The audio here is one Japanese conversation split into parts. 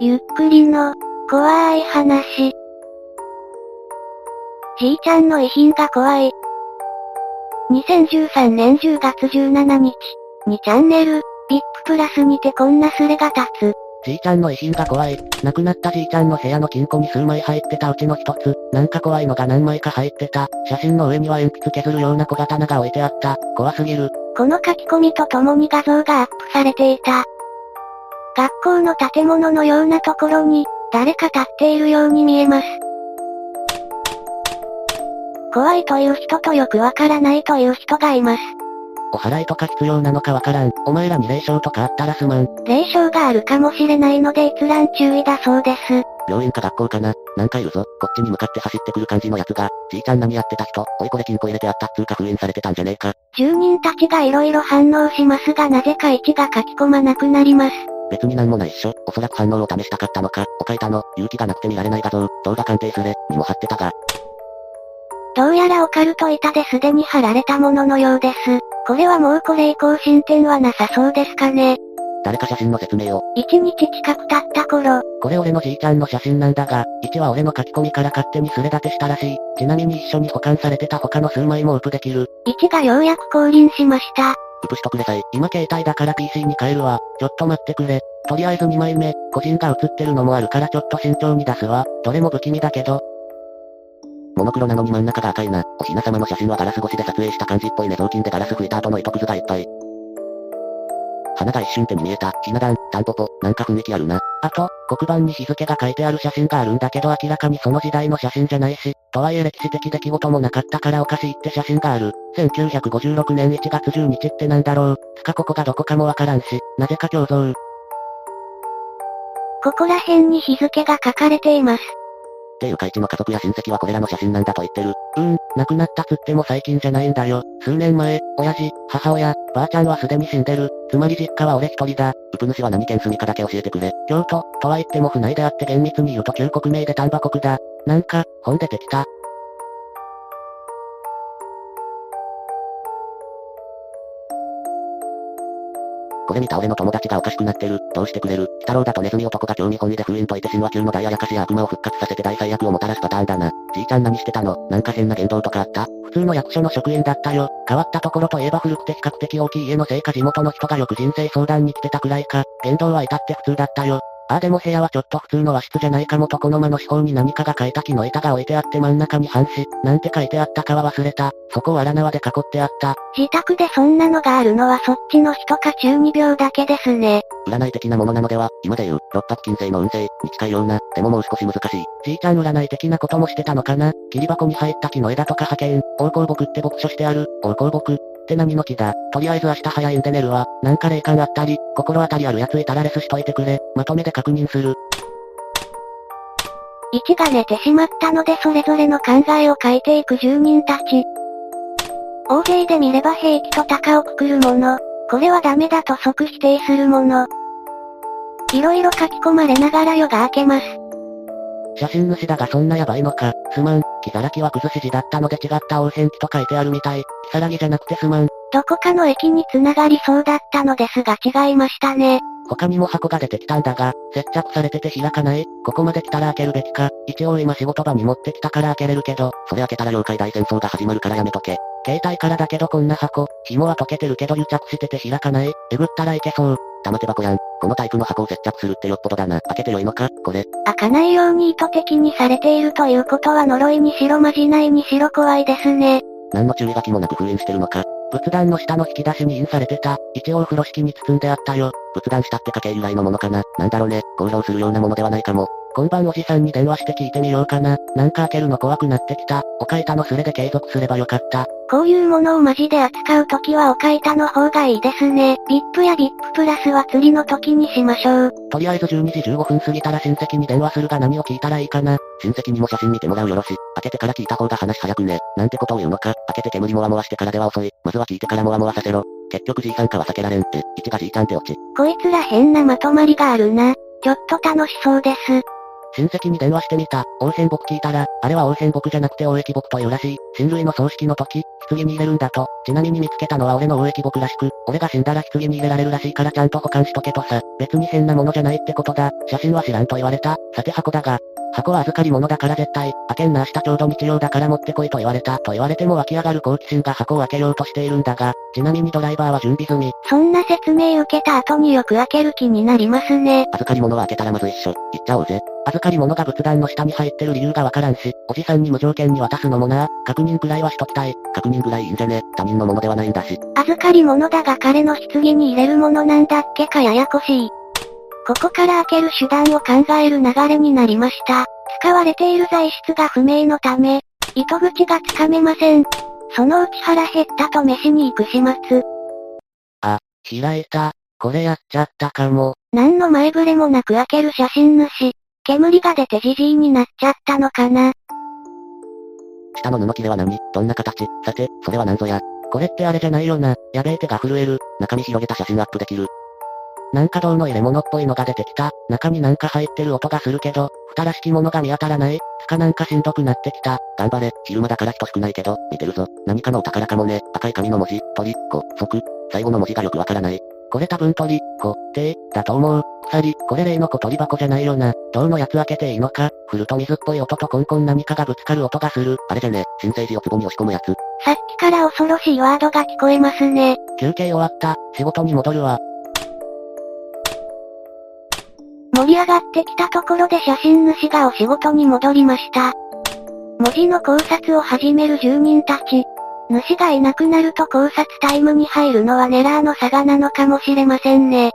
ゆっくりの、怖い話。じいちゃんの遺品が怖い。2013年10月17日、にチャンネル、VIP プラスにてこんなスレが立つ。じいちゃんの遺品が怖い。亡くなったじいちゃんの部屋の金庫に数枚入ってたうちの一つ。なんか怖いのが何枚か入ってた。写真の上には鉛筆削るような小刀が置いてあった。怖すぎる。この書き込みとともに画像がアップされていた。学校の建物のようなところに、誰か立っているように見えます。怖いという人とよくわからないという人がいます。お払いとか必要なのかわからん。お前らに霊障とかあったらすまん。霊障があるかもしれないので閲覧注意だそうです。病院か学校かななんかいるぞ。こっちに向かって走ってくる感じのやつが。じいちゃん何やってた人おいこれ金庫入れてあったっつうか封印されてたんじゃねえか。住人たちが色々反応しますがなぜか位置が書き込まなくなります。別になんもないっしょ。おそらく反応を試したかったのか。お書いたの、勇気がなくて見られない画像、動画鑑定すれ、にも貼ってたが。どうやらオカルト板ですでに貼られたもののようです。これはもうこれ以降進展はなさそうですかね。誰か写真の説明を。一日近く経った頃、これ俺のじいちゃんの写真なんだが、1は俺の書き込みから勝手にすれ立てしたらしい。ちなみに一緒に保管されてた他の数枚もウプできる。1がようやく降臨しました。うぷしとくれさい。今携帯だから PC に変えるわ。ちょっと待ってくれ。とりあえず2枚目、個人が写ってるのもあるからちょっと慎重に出すわ。どれも不気味だけど。モノクロなのに真ん中が赤いな。おひな様の写真はガラス越しで撮影した感じっぽいね。雑巾でガラス拭いた後の糸くずがいっぱい。花が一瞬手に見えた。ひな壇、タンポポ、なんか雰囲気あるな。あと、黒板に日付が書いてある写真があるんだけど明らかにその時代の写真じゃないし、とはいえ歴史的出来事もなかったからおかしいって写真がある。1956年1月10日ってなんだろう。つかここがどこかもわからんし、なぜか胸像。ここら辺に日付が書かれています。っていうか一の家族や親戚はこれらの写真なんだと言ってる。うーん、亡くなったつっても最近じゃないんだよ。数年前、親父、母親、ばあちゃんはすでに死んでる。つまり実家は俺一人だ。うぷ主は何県住みかだけ教えてくれ。京都、とは言っても府内であって厳密に言うと旧国名で丹波国だ。なんか、本出てきた。見た俺の友達がおかしくなってる。どうしてくれる？鬼太郎だとネズミ男が興味本位で封印解いて神話級の大ややかしや悪魔を復活させて大災厄をもたらすパターンだな。じいちゃん何してたの？なんか変な言動とかあった？普通の役所の職員だったよ。変わったところといえば古くて比較的大きい家のせいか地元の人がよく人生相談に来てたくらいか。言動は至って普通だったよ。ああでも部屋はちょっと普通の和室じゃないかも床の間の四方に何かが書いた木の板が置いてあって真ん中に半紙、なんて書いてあったかは忘れた。そこを荒縄で囲ってあった。自宅でそんなのがあるのはそっちの人か中二病だけですね。占い的なものなのでは、今で言う、六白金星の運勢に近いような、でももう少し難しい。じいちゃん占い的なこともしてたのかな切り箱に入った木の枝とか派遣、王香木って牧書してある、王香木って何の木だとりあえず明日早いんで寝るわ。なんか霊感あったり、心当たりあるやついたらレスしといてくれ。まとめで確認する。1が寝てしまったのでそれぞれの考えを書いていく住人たち。大勢で見れば平気と高をくくるもの。これはダメだと即否定するもの。いろいろ書き込まれながら夜が明けます。写真主だがそんなやばいのか。すまん。木更木は崩し字だったので違った応変記と書いてあるみたい。木更木じゃなくてすまん。どこかの駅に繋がりそうだったのですが違いましたね。他にも箱が出てきたんだが、接着されてて開かない。ここまで来たら開けるべきか。一応今仕事場に持ってきたから開けれるけど、それ開けたら妖怪大戦争が始まるからやめとけ。携帯からだけどこんな箱、紐は溶けてるけど癒着してて開かない。えぐったらいけそう。玉手箱やん。このタイプの箱を接着するってよっぽどだな。開けてよいのか？これ。開かないように意図的にされているということは呪いにしろまじないにしろ怖いですね。何の注意書きもなく封印してるのか。仏壇の下の引き出しに印されてた。一応風呂敷に包んであったよ。仏壇下って家系由来のものかな。なんだろうね。公表するようなものではないかも。今晩おじさんに電話して聞いてみようかな。なんか開けるの怖くなってきた。おかいたのスレで継続すればよかった。こういうものをマジで扱うときはおかいたの方がいいですね。VIP や VIP プラスは釣りの時にしましょう。とりあえず12時15分過ぎたら親戚に電話するが何を聞いたらいいかな。親戚にも写真見てもらうよろし。開けてから聞いた方が話早くね。なんてことを言うのか。開けて煙もわもわしてからでは遅い。まずは聞いてからもわもわさせろ。結局じいさんかは避けられんって。1がじいちゃんって落ち。こいつら変なまとまりがあるな。ちょっと楽しそうです。親戚に電話してみた。応変木聞いたら、あれは応変木じゃなくて王液木というらしい。親類の葬式の時、棺に入れるんだと。ちなみに見つけたのは俺の王液木らしく、俺が死んだら棺に入れられるらしいからちゃんと保管しとけとさ。別に変なものじゃないってことだ。写真は知らんと言われた。さて箱だが、箱は預かり物だから絶対、開けんな明日ちょうど日曜だから持ってこいと言われたと言われても湧き上がる好奇心が箱を開けようとしているんだが、ちなみにドライバーは準備済み。そんな説明受けた後によく開ける気になりますね。預かり物は開けたらまず一緒。行っちゃおうぜ。預かり物が仏壇の下に入ってる理由がわからんし、おじさんに無条件に渡すのもな、確認くらいはしときたい。確認ぐらいいいんじゃね他人のものではないんだし。預かり物だが彼の棺に入れるものなんだっけかややこしい。ここから開ける手段を考える流れになりました。使われている材質が不明のため、糸口がつかめません。そのうち腹減ったと飯に行く始末。あ、開いた。これやっちゃったかも。何の前触れもなく開ける写真主。煙が出てじじいになっちゃったのかな。下の布切れは何？どんな形？さて、それは何ぞや？これってあれじゃないよな。やべえ手が震える。中身広げた写真アップできる。なんか銅の入れ物っぽいのが出てきた。中になんか入ってる音がするけど、蓋らしきものが見当たらない。つかなんかしんどくなってきた。頑張れ。昼間だから人少ないけど、見てるぞ。何かのお宝かもね。赤い紙の文字、鳥、こ、即。最後の文字がよくわからない。これ多分鳥、こ、て、だと思う。鎖、これ例の小鳥箱じゃないよな。銅のやつ開けていいのか振ると水っぽい音とコンコン何かがぶつかる音がする。あれじゃね、新生児を壺に押し込むやつ。さっきから恐ろしいワードが聞こえますね。休憩終わった。仕事に戻るわ。盛り上がってきたところで写真主がお仕事に戻りました。文字の考察を始める住人たち。主がいなくなると考察タイムに入るのはネラーの差がなのかもしれませんね。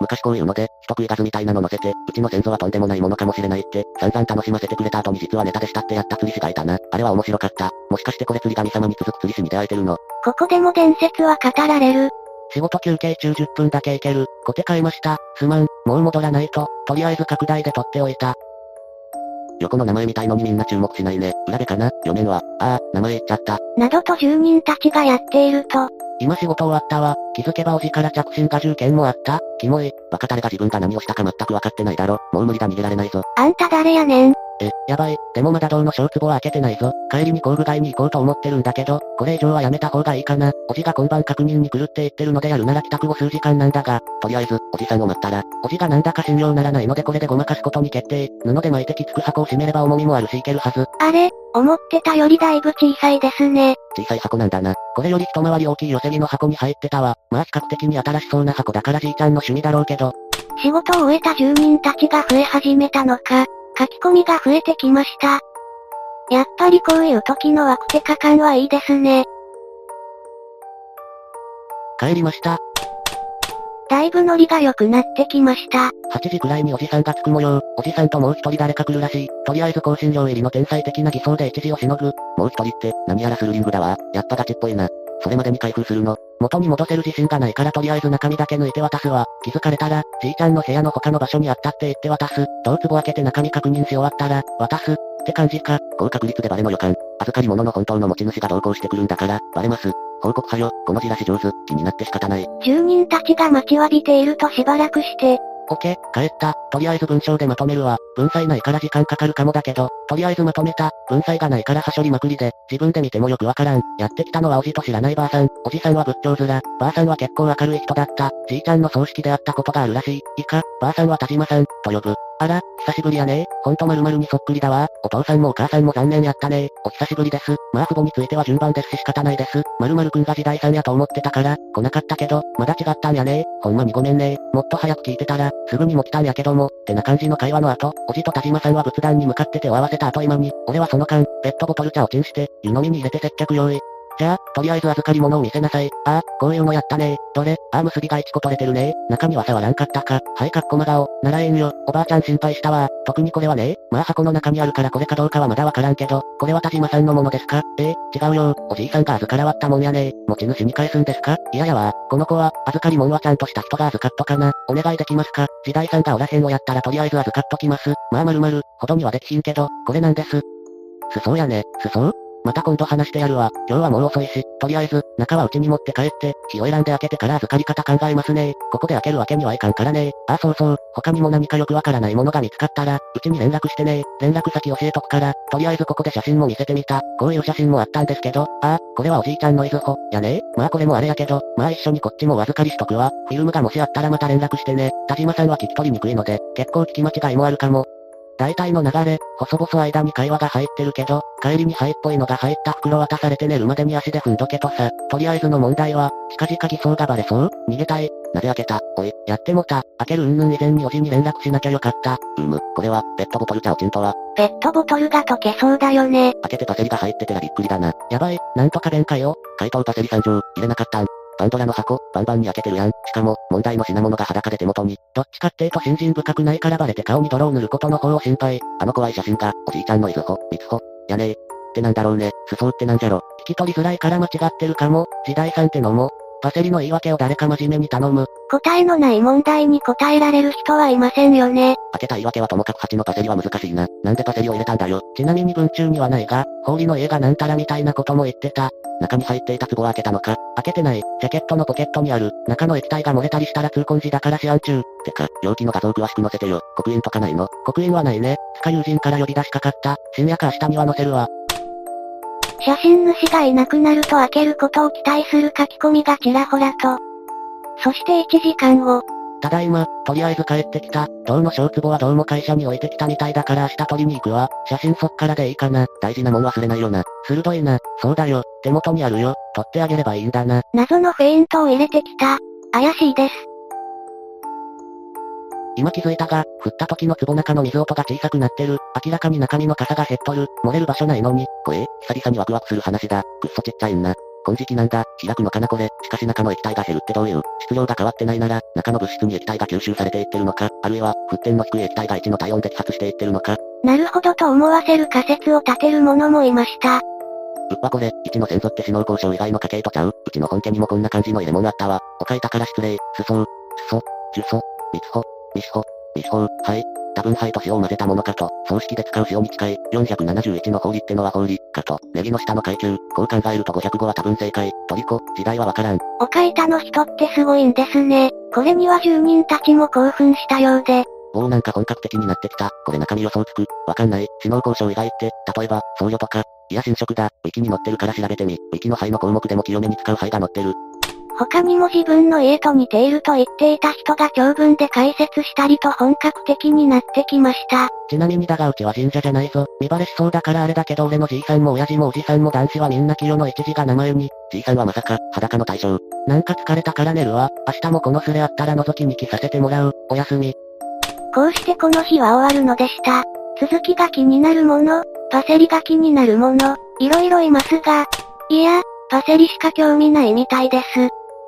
昔こういうので、人食いガスみたいなの乗せて、うちの先祖はとんでもないものかもしれないって、散々楽しませてくれた後に実はネタでしたってやった釣り師がいたな。あれは面白かった。もしかしてこれ釣り神様に続く釣り師に出会えてるの？ここでも伝説は語られる。仕事休憩中10分だけ行ける。コテ買いました。すまん、もう戻らないと、とりあえず拡大で撮っておいた。横の名前みたいのにみんな注目しないね。裏でかな？読めんわ。ああ、名前言っちゃった。などと住人たちがやっていると。今仕事終わったわ。気づけばおじから着信が10件もあった。キモい。バカタレが自分が何をしたか全くわかってないだろ。もう無理だ逃げられないぞ。あんた誰やねん。え、やばい。でもまだ銅の小壺は開けてないぞ。帰りに工具街に行こうと思ってるんだけど、これ以上はやめた方がいいかな。おじが今晩確認に来るって言ってるのでやるなら帰宅後数時間なんだが、とりあえず、おじさんを待ったら、おじがなんだか信用ならないのでこれでごまかすことに決定。布で巻いてきつく箱を閉めれば重みもあるしいけるはず。あれ？思ってたよりだいぶ小さいですね。小さい箱なんだな。これより一回り大きい寄せ木の箱に入ってたわ。まあ比較的に新しそうな箱だからじいちゃんの趣味だろうけど。仕事を終えた住民たちが増え始めたのか、書き込みが増えてきました。やっぱりこういう時のワクテカ感はいいですね。帰りました。だいぶノリが良くなってきました。8時くらいにおじさんが着く模様。おじさんともう一人誰か来るらしい。とりあえず香辛料入りの天才的な偽装で一時をしのぐ。もう一人って、何やらスルリングだわ。やっぱガチっぽいな。それまでに開封するの。元に戻せる自信がないからとりあえず中身だけ抜いて渡すわ。気づかれたら、じいちゃんの部屋の他の場所にあったって言って渡す。銅壺開けて中身確認し終わったら、渡す。って感じか。高確率でバレの予感。預かり物の本当の持ち主が同行してくるんだから、バレます。報告はよ、このじらし上手、気になって仕方ない。住人たちが待ちわびているとしばらくして、オッケ、帰った。とりあえず文章でまとめるわ。文才ないから時間かかるかもだけど、とりあえずまとめた。文才がないからはしょりまくりで、自分で見てもよくわからん。やってきたのはおじと知らないばあさん。おじさんは仏頂面。ばあさんは結構明るい人だった。じいちゃんの葬式で会ったことがあるらしい。以下、ばあさんは田島さん、と呼ぶ。あら、久しぶりやねほんと〇〇にそっくりだわ。お父さんもお母さんも残念やったねお久しぶりです。まあ父母については順番ですし仕方ないです。〇〇くんが時代さんやと思ってたから、来なかったけど、まだ違ったんやねほんまにごめんねもっと早く聞いてたら、すぐにも来たんやけども、ってな感じの会話の後、おじと田島さんは仏壇に向かって手を合わせた後今に、俺はその間、ペットボトル茶をチンして、湯飲みに入れて接客用意。じゃあ、とりあえず預かり物を見せなさい。ああ、こういうのやったねどれ？ああ、結びが1個取れてるね中身は触らんかったか。はい、かっこま顔。ならえんよ。おばあちゃん心配したわ。特にこれはね。まあ箱の中にあるからこれかどうかはまだわからんけど、これは田島さんのものですか？えー、違うよ。おじいさんが預からわったもんやね持ち主に返すんですか？いややわ。この子は、預かり物はちゃんとした人が預かっとかな。お願いできますか？時代さんがおらへんをやったらとりあえず預かっときます。まあまるまる、ほどにはできひんけど、これなんです。すそうやね。すそう？また今度話してやるわ。今日はもう遅いし、とりあえず、中はうちに持って帰って、火を選んで開けてから預かり方考えますね。ここで開けるわけにはいかんからね。ああ、そうそう。他にも何かよくわからないものが見つかったら、うちに連絡してね。連絡先教えとくから、とりあえずここで写真も見せてみた。こういう写真もあったんですけど、あ、これはおじいちゃんのいずほ、やね。まあこれもあれやけど、まあ一緒にこっちもお預かりしとくわ。フィルムがもしあったらまた連絡してね。田島さんは聞き取りにくいので、結構聞き間違いもあるかも。大体の流れ、細々間に会話が入ってるけど、帰りに灰っぽいのが入った袋渡されて寝るまでに足で踏んどけとさ。とりあえずの問題は、近々偽装がバレそう？逃げたい。なぜ開けた？おい、やってもた。開けるうんぬん以前におじに連絡しなきゃよかった。うむ、これは、ペットボトル茶をチンとは。ペットボトルが溶けそうだよね。開けてパセリが入っててらびっくりだな。やばい、なんとか弁かよ。怪盗パセリ参上、入れなかったん。パンドラの箱、バンバンに開けてるやん。しかも、問題の品物が裸で手元に。どっちかっていうと信心深くないからバレて顔に泥を塗ることの方を心配。あの怖い写真が、おじいちゃんのいずほ、みつほ、やねえ。ってなんだろうね。すそうってなんじゃろ。聞き取りづらいから間違ってるかも。時代さんってのも、パセリの言い訳を誰か真面目に頼む。答えのない問題に答えられる人はいませんよね。開けた言い訳はともかく8のパセリは難しいな。なんでパセリを入れたんだよ。ちなみに文中にはないが、氷の家がなんたらみたいなことも言ってた。中に入っていた壺を開けたのか。開けてない。ジャケットのポケットにある。中の液体が漏れたりしたら痛恨時だから試案中。てか、容器の画像詳しく載せてよ。刻印とかないの？刻印はないね。つか友人から呼び出しかかった。深夜か明日には載せるわ。写真主がいなくなると開けることを期待する書き込みがちらほらと。そして1時間後。ただいま、とりあえず帰ってきた。銅の小壺はどうも会社に置いてきたみたいだから明日取りに行くわ。写真そっからでいいかな。大事なもん忘れないよな。鋭いな。そうだよ。手元にあるよ。取ってあげればいいんだな。謎のフェイントを入れてきた。怪しいです。今気づいたが、振った時の壺中の水音が小さくなってる。明らかに中身の傘が減っとる。漏れる場所ないのに。こえ久々にワクワクする話だ。くっそちっちゃいんな。金色なんだ。開くのかなこれ。しかし中の液体が減るってどういう？質量が変わってないなら、中の物質に液体が吸収されていってるのか、あるいは、沸点の低い液体が1の体温で揮発していってるのか。なるほどと思わせる仮説を立てる者もいました。うっわこれ、1の先祖って死能交渉以外の家系とちゃううちの本家にもこんな感じの入れ物あったわ。お書いたから失礼。すそう、すそ、じゅそ、みつほ、みしほ、みしほはい。多分灰と塩を混ぜたものかと、葬式で使う塩に近い、471の氷ってのは氷、かと、ネギの下の階級、こう考えると505は多分正解、トリコ、時代はわからん。おかいたの人ってすごいんですね。これには住人たちも興奮したようで。おおなんか本格的になってきた。これ中身予想つく。わかんない。死能交渉以外って、例えば、僧侶とか、いや新色だ。ウィキに載ってるから調べてみ。ウィキの灰の項目でも清めに使う灰が載ってる。他にも自分の家と似ていると言っていた人が長文で解説したりと本格的になってきました。ちなみにだがうちは神社じゃないぞ。見バレしそうだからあれだけど俺のじいさんも親父もおじさんも男子はみんな清の一時が名前に。じいさんはまさか、裸の対象。なんか疲れたから寝るわ。明日もこのスレあったら覗きに来させてもらう。おやすみ。こうしてこの日は終わるのでした。続きが気になるもの、パセリが気になるもの、いろいろいますが、いや、パセリしか興味ないみたいです。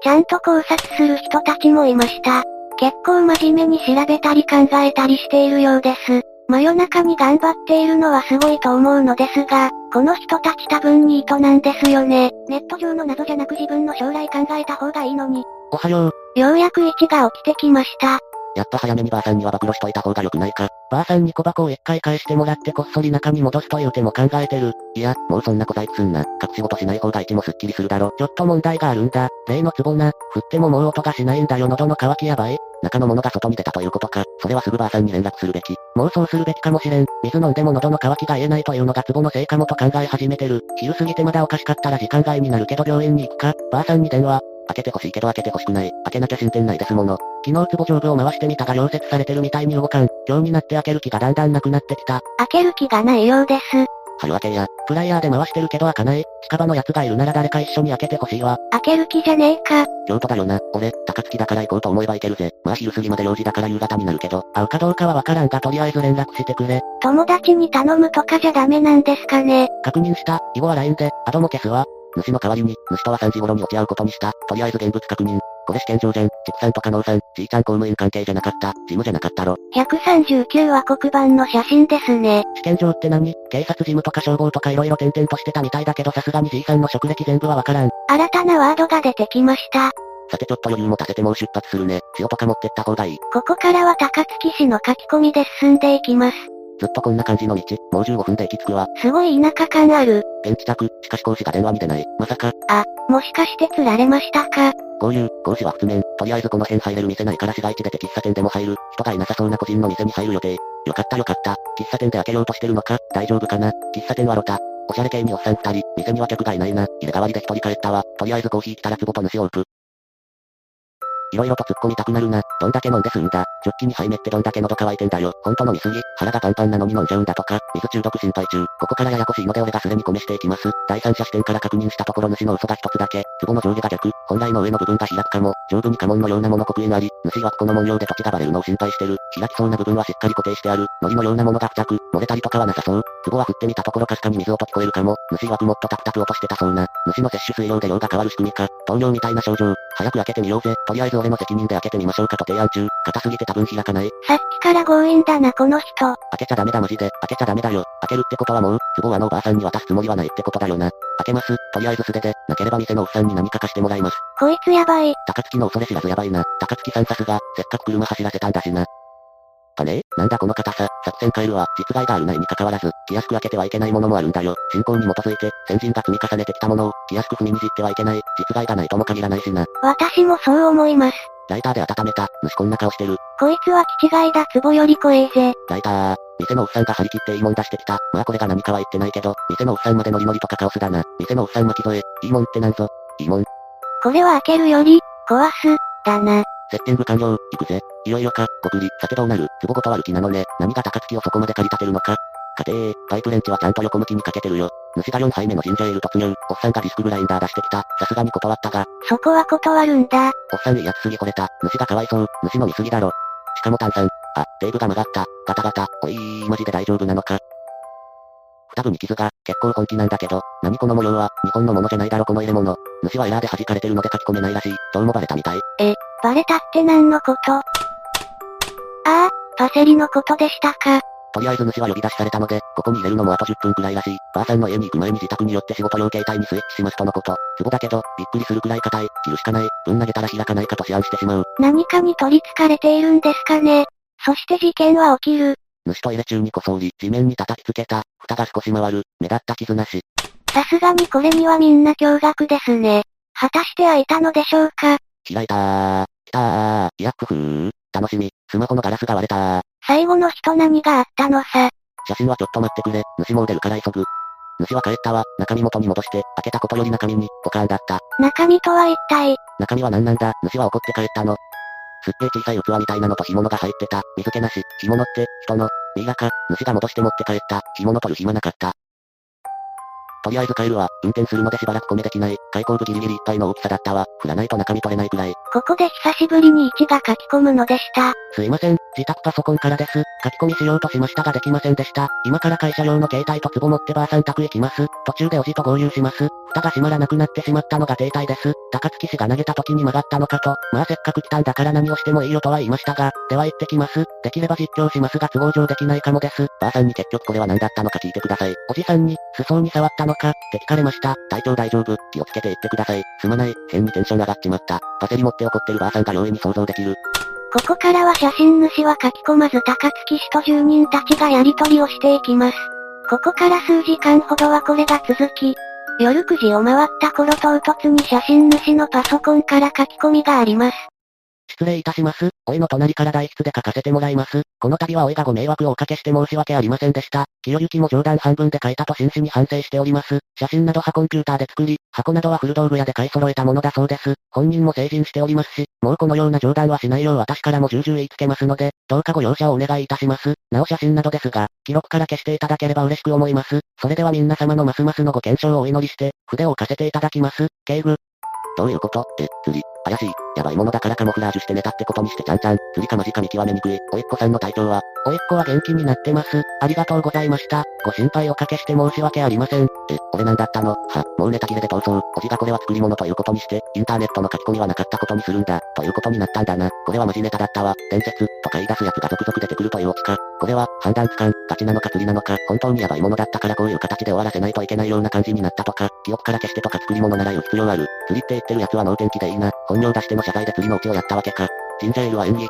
ちゃんと考察する人たちもいました。結構真面目に調べたり考えたりしているようです。真夜中に頑張っているのはすごいと思うのですが、この人たち多分ニートなんですよね。ネット上の謎じゃなく自分の将来考えた方がいいのに。おはよう。ようやく一が起きてきました。やっと早めにばあさんには暴露しといた方が良くないか。ばあさんに小箱を一回返してもらってこっそり中に戻すという手も考えてる。いや、もうそんな小細工すんな。隠し事しない方が一もスッキリするだろ。ちょっと問題があるんだ。例のツボな。振ってももう音がしないんだよ喉の渇きやばい。中のものが外に出たということか。それはすぐばあさんに連絡するべき。妄想するべきかもしれん。水飲んでも喉の渇きが言えないというのがツボのせいかもと考え始めてる。昼過ぎてまだおかしかったら時間外になるけど病院に行くか。ばあさんに電話。開けてほしいけど開けてほしくない。開けなきゃ進展ないですもの。昨日ツボ上部を回してみたが溶接されてるみたいに動かん。今日になって開ける気がだんだんなくなってきた。開ける気がないようです。春明けや、プライヤーで回してるけど開かない。近場の奴がいるなら誰か一緒に開けてほしいわ。開ける気じゃねえか。京都だよな。俺、高槻だから行こうと思えば行けるぜ。まあ昼過ぎまで用事だから夕方になるけど、会うかどうかはわからんがとりあえず連絡してくれ。友達に頼むとかじゃダメなんですかね。確認した。以後は LINE で、アドも消すわ。主の代わりに、主とは3時頃に落ち合うことにした。とりあえず現物確認。これ試験場じゃん。畜産とか農産、じいちゃん公務員関係じゃなかった。事務じゃなかったろ。139は黒板の写真ですね。試験場って何？警察事務とか消防とか色々点々としてたみたいだけどさすがにじいさんの職歴全部はわからん。新たなワードが出てきました。さてちょっと余裕も足せてもう出発するね。塩とか持ってった方がいい。ここからは高槻市の書き込みで進んでいきます。ずっとこんな感じの道、もう15分で行き着くわ。すごい田舎感ある。現地着、しかし講師が電話に出ない。まさか。あ、もしかして釣られましたか？こういう、講師は普通面、とりあえずこの辺入れる店ないから市街地出て喫茶店でも入る。人がいなさそうな個人の店に入る予定。よかったよかった。喫茶店で開けようとしてるのか？大丈夫かな？喫茶店はロタ。おしゃれ系におっさん二人、店には客がいないな。入れ替わりで一人帰ったわ。とりあえずコーヒー来たら壺と主オープ。色々と突っ込みたくなるな。どんだけ飲んで済んだ。ジョッキにハイメってどんだけ喉乾いてんだよ。ほんと飲みすぎ。腹がパンパンなのに飲んじゃうんだとか。水中毒心配中。ここからややこしいので俺がすでに込めしていきます。第三者視点から確認したところ主の嘘が一つだけ。壺の上下が逆。本来の上の部分が開くかも。上部に家紋のようなもの刻印あり。主はこの文様で土地がバレるのを心配してる。開きそうな部分はしっかり固定してある。糊のようなものが付着。漏れたりとかはなさそう。壺は振ってみたところかすかに水音聞こえるかも。主曰くもっとタプタプ落としてたそうな。主の摂取水量で量が変わる仕組みか。糖尿みたいな症状。早く開けてみようぜ。とりあえず俺の責任で開けてみましょうかと提案中。硬すぎて多分開かない。さっきから強引だなこの人。開けちゃダメだマジで。開けちゃダメだよ。開けるってことはもう、壺はあのおばあさんに渡すつもりはないってことだよな。開けます。とりあえず素手で、なければ店のおっさんに何か貸してもらいます。こいつやばい。高槻の恐れ知らずやばいな。高槻さんさすが、せっかく車走らせたんだしな。あねなんだこの硬さ、作戦変えるは、実害があるないに関わらず、気安く開けてはいけないものもあるんだよ。信仰に基づいて、先人が積み重ねてきたものを、気安く踏みにじってはいけない、実害がないとも限らないしな。私もそう思います。ライターで温めた、主こんな顔してる。こいつは気違いだ、壺より怖えぜ。ライター、店のおっさんが張り切っていいもん出してきた。まあこれが何かは言ってないけど、店のおっさんまでノリノリとかカオスだな。店のおっさん巻き添え、いいもんってなんぞ。いいもん。これは開けるより、壊す、だな。セッティング完了、行くぜ。いよいよか、ごくり、さてどうなる、壺ごと悪気なのね。何が高槻をそこまで駆り立てるのか。家庭、パイプレンチはちゃんと横向きにかけてるよ。主が4杯目のジンジャーエール突入。おっさんがディスクグラインダー出してきた。さすがに断ったが。そこは断るんだ。おっさんいいやつすぎ惚れた。主がかわいそう。主の見すぎだろ。しかも炭酸。あ、テープが曲がった。ガタガタ。おいー、マジで大丈夫なのか。二部に傷が、結構本気なんだけど、何この模様は、日本のものじゃないだろこの入れ物。主はエラーで弾かれてるので書き込めないらしい。そうもバレたみたい。え、バレたって何のこと？ああ、パセリのことでしたか。とりあえず主は呼び出しされたので、ここに入れるのもあと10分くらいらしい。ばあさんの家に行く前に自宅によって仕事用携帯にスイッチしますとのこと。壺だけど、びっくりするくらい硬い。切るしかない。ぶん投げたら開かないかと思案してしまう。何かに取り憑かれているんですかね。そして事件は起きる。主トイレ中にこそり、地面に叩きつけた。蓋が少し回る。目立った傷なし。さすがにこれにはみんな驚愕ですね。果たして開いたのでしょうか？開いたー。来たー。いや、くふー。楽しみ。スマホのガラスが割れたー。最後の人何があったのさ？写真はちょっと待ってくれ。主も出るから急ぐ。主は帰ったわ。中身元に戻して、開けたことより中身に、ポカーンだった。中身とは一体？中身は何なんだ主は怒って帰ったの。すっげえ小さい器みたいなのと干物が入ってた。水気なし。干物って、人の、ミイラか。主が戻して持って帰った。干物取る暇なかった。とりあえず帰るわ。運転するのでしばらく米できない。開口部ギリギリいっぱいの大きさだったわ。振らないと中身取れないくらい。ここで久しぶりに1が書き込むのでした。すいません。自宅パソコンからです。書き込みしようとしましたができませんでした。今から会社用の携帯と壺持ってばあさん宅行きます。途中でおじと合流します。蓋が閉まらなくなってしまったのが停滞です。高槻氏が投げた時に曲がったのかと。まあせっかく来たんだから何をしてもいいよとは言いましたが。では行ってきます。できれば実況しますが都合上できないかもです。ばあさんに結局これは何だったのか聞いてください。おじさんに、裾に触ったのか、って聞かれました。体調大丈夫。気をつけて行ってください。すまない。変にテンション上がっちまった。パセリ持って怒ってるばあさんが容易に想像できる。ここからは写真主は書き込まず高槻市と住人たちがやり取りをしていきます。ここから数時間ほどはこれが続き、夜9時を回った頃唐突に写真主のパソコンから書き込みがあります。失礼いたします。おいの隣から代筆で書かせてもらいます。この度はおいがご迷惑をおかけして申し訳ありませんでした。清行も冗談半分で書いたと真摯に反省しております。写真などはコンピューターで作り、箱などは古道具屋で買い揃えたものだそうです。本人も成人しておりますし、もうこのような冗談はしないよう私からも重々言いつけますので、どうかご容赦をお願いいたします。なお写真などですが、記録から消していただければ嬉しく思います。それでは皆様のますますのご健勝をお祈りして、筆を置かせていただきます。警部。どういうことえ、釣り、怪しい。やばいものだからカモフラージュして寝たってことにしてちゃんちゃん。釣りかマジか見極めにくい。おいっ子さんの体調はおいっ子は元気になってます。ありがとうございました。ご心配おかけして申し訳ありません。え、俺なんだったの？は、もうネタ切れで逃走。おじがこれは作り物ということにして、インターネットの書き込みはなかったことにするんだ。ということになったんだな。これはマジネタだったわ。伝説、とか言い出すやつが続々出てくるというオチか。これは、判断つかん、ガチなのか釣りなのか、本当にやばいものだったからこういう形で終わらせないといけないような感じになったとか、記憶から消してとか作り物なら言う必要ある。釣りって言ってるやつは脳天気でいいな。本名出しての謝罪で釣りのオチをやったわけか。ジンジャエールは演技。え、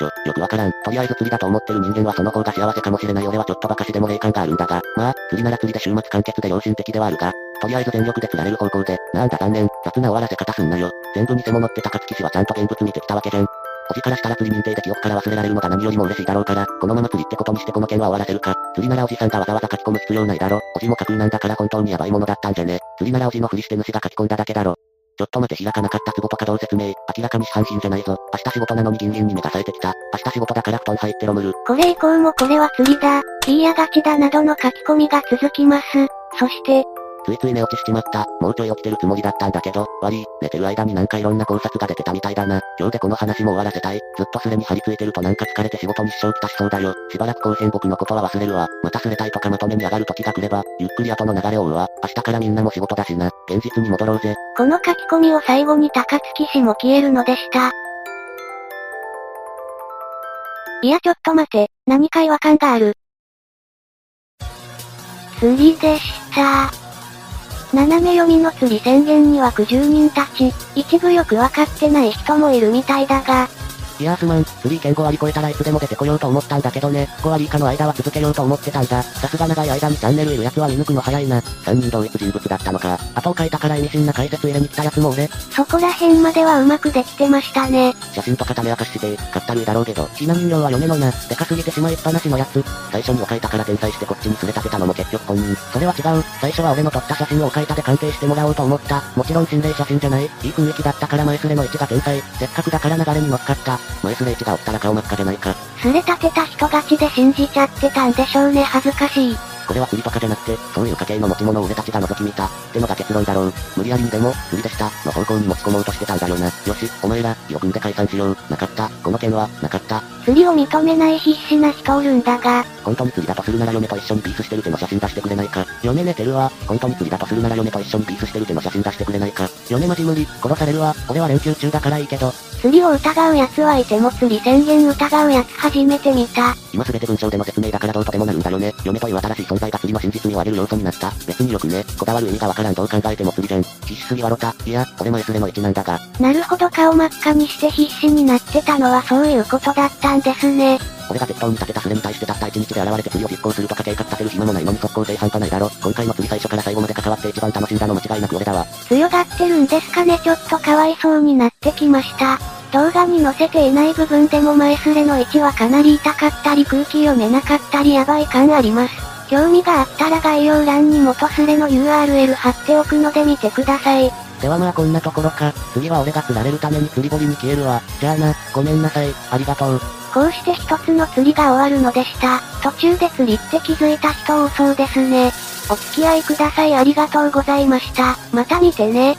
ちょ、よくわからん。とりあえず釣りだと思ってる人間はその方が幸せかもしれない俺はちょっとばかしでも霊感があるんだが、まあ、釣りなら釣りで週末完結で良心的ではあるが、とりあえず全力で釣られる方向で、なんだ残念、雑な終わらせ方すんなよ。全部偽物って高槻氏はちゃんと現物見てきたわけじゃん。おじからしたら釣り認定で記憶から忘れられるのが何よりも嬉しいだろうから、このまま釣りってことにしてこの件は終わらせるか。釣りならおじさんがわざわざ書き込む必要ないだろ。おじも架空なんだから本当にヤバいものだったんじゃね。釣りならおじのふりして主が書き込んだだけだろ。ちょっと待て開かなかった壺とかどう説明。明らかに市販品じゃないぞ。明日仕事なのにギンギンに目が冴えてきた。明日仕事だから布団入ってロムル。これ以降もこれは釣りだ。言いやがちだなどの書き込みが続きます。そして、ついつい寝落ちしちまった。もうちょい起きてるつもりだったんだけど、悪い。寝てる間になんかいろんな考察が出てたみたいだな。今日でこの話も終わらせたい。ずっとスレに張り付いてるとなんか疲れて仕事に支障きたしそうだよ。しばらく後編僕のことは忘れるわ。またすれたいとかまとめに上がる時が来れば、ゆっくり後の流れを追うわ。明日からみんなも仕事だしな。現実に戻ろうぜ。この書き込みを最後に高槻氏も消えるのでした。いやちょっと待て、何か違和感がある。釣りでした。斜め読みの釣り宣言には苦渋人たち、一部よくわかってない人もいるみたいだが、いやーすまん、3件5割超えたらいつでも出てこようと思ったんだけどね、5割以下の間は続けようと思ってたんだ。さすが長い間にチャンネルいるやつは見抜くの早いな。3人同一人物だったのか。後を書いたから意味深な解説入れに来たやつも俺。そこら辺まではうまくできてましたね。写真とか種明かして、買ったるいだろうけど。ひな人形は嫁のな、でかすぎてしまいっぱなしのやつ。最初にお書いたから転載してこっちに連れ立てたのも結局本人。それは違う。最初は俺の撮った写真をお書いたで鑑定してもらおうと思った。もちろん心霊写真じゃない。いい雰囲気だったから前スレの位置が天才。せっかくだから流れに乗っかった。前スレ1がおったら顔真っ赤じゃないか。すれ立てた人勝ちで信じちゃってたんでしょうね恥ずかしい。これは釣りとかじゃなくて、そういう家系の持ち物を俺たちが覗き見た、ってのが結論だろう。無理やりにでも、釣りでした、の方向に持ち込もうとしてたんだよな。よし、お前ら、よくんで解散しよう。なかった。この件は、なかった。釣りを認めない必死な人おるんだが。本当に釣りだとするなら嫁と一緒にピースしてる手の写真出してくれないか。嫁寝てるわ。本当に釣りだとするなら嫁と一緒にピースしてる手の写真出してくれないか。嫁マジ無理。殺されるわ。俺は連休中だからいいけど。釣りを疑う奴はいても釣り宣言疑う奴初めて見た。今すべて文章での説明だからどうとでもなるんだよね。嫁という新しい存在が釣りの真実に追われる要素になった。別によくね、こだわる意味がわからんどう考えても釣りじゃん。必死すぎわろた。いや、俺も S レの位置なんだが。なるほど顔真っ赤にして必死になってたのはそういうことだったんですね。俺が適当に立てたスレに対してたった1日で現れて釣りを実行するとか計画立てる暇もないのに速攻性半端ないだろ。今回の釣り最初から最後まで関わって一番楽しんだの間違いなく俺だわ。強がってるんですかねちょっとかわいそうになってきました。動画に載せていない部分でも前スレの位置はかなり痛かったり空気読めなかったりヤバい感あります。興味があったら概要欄に元スレの URL 貼っておくので見てください。ではまあこんなところか。次は俺が釣られるために釣り堀に消えるわ。じゃあな、ごめんなさい。ありがとう。こうして一つの釣りが終わるのでした。途中で釣りって気づいた人多そうですね。お付き合いくださいありがとうございました。また見てね。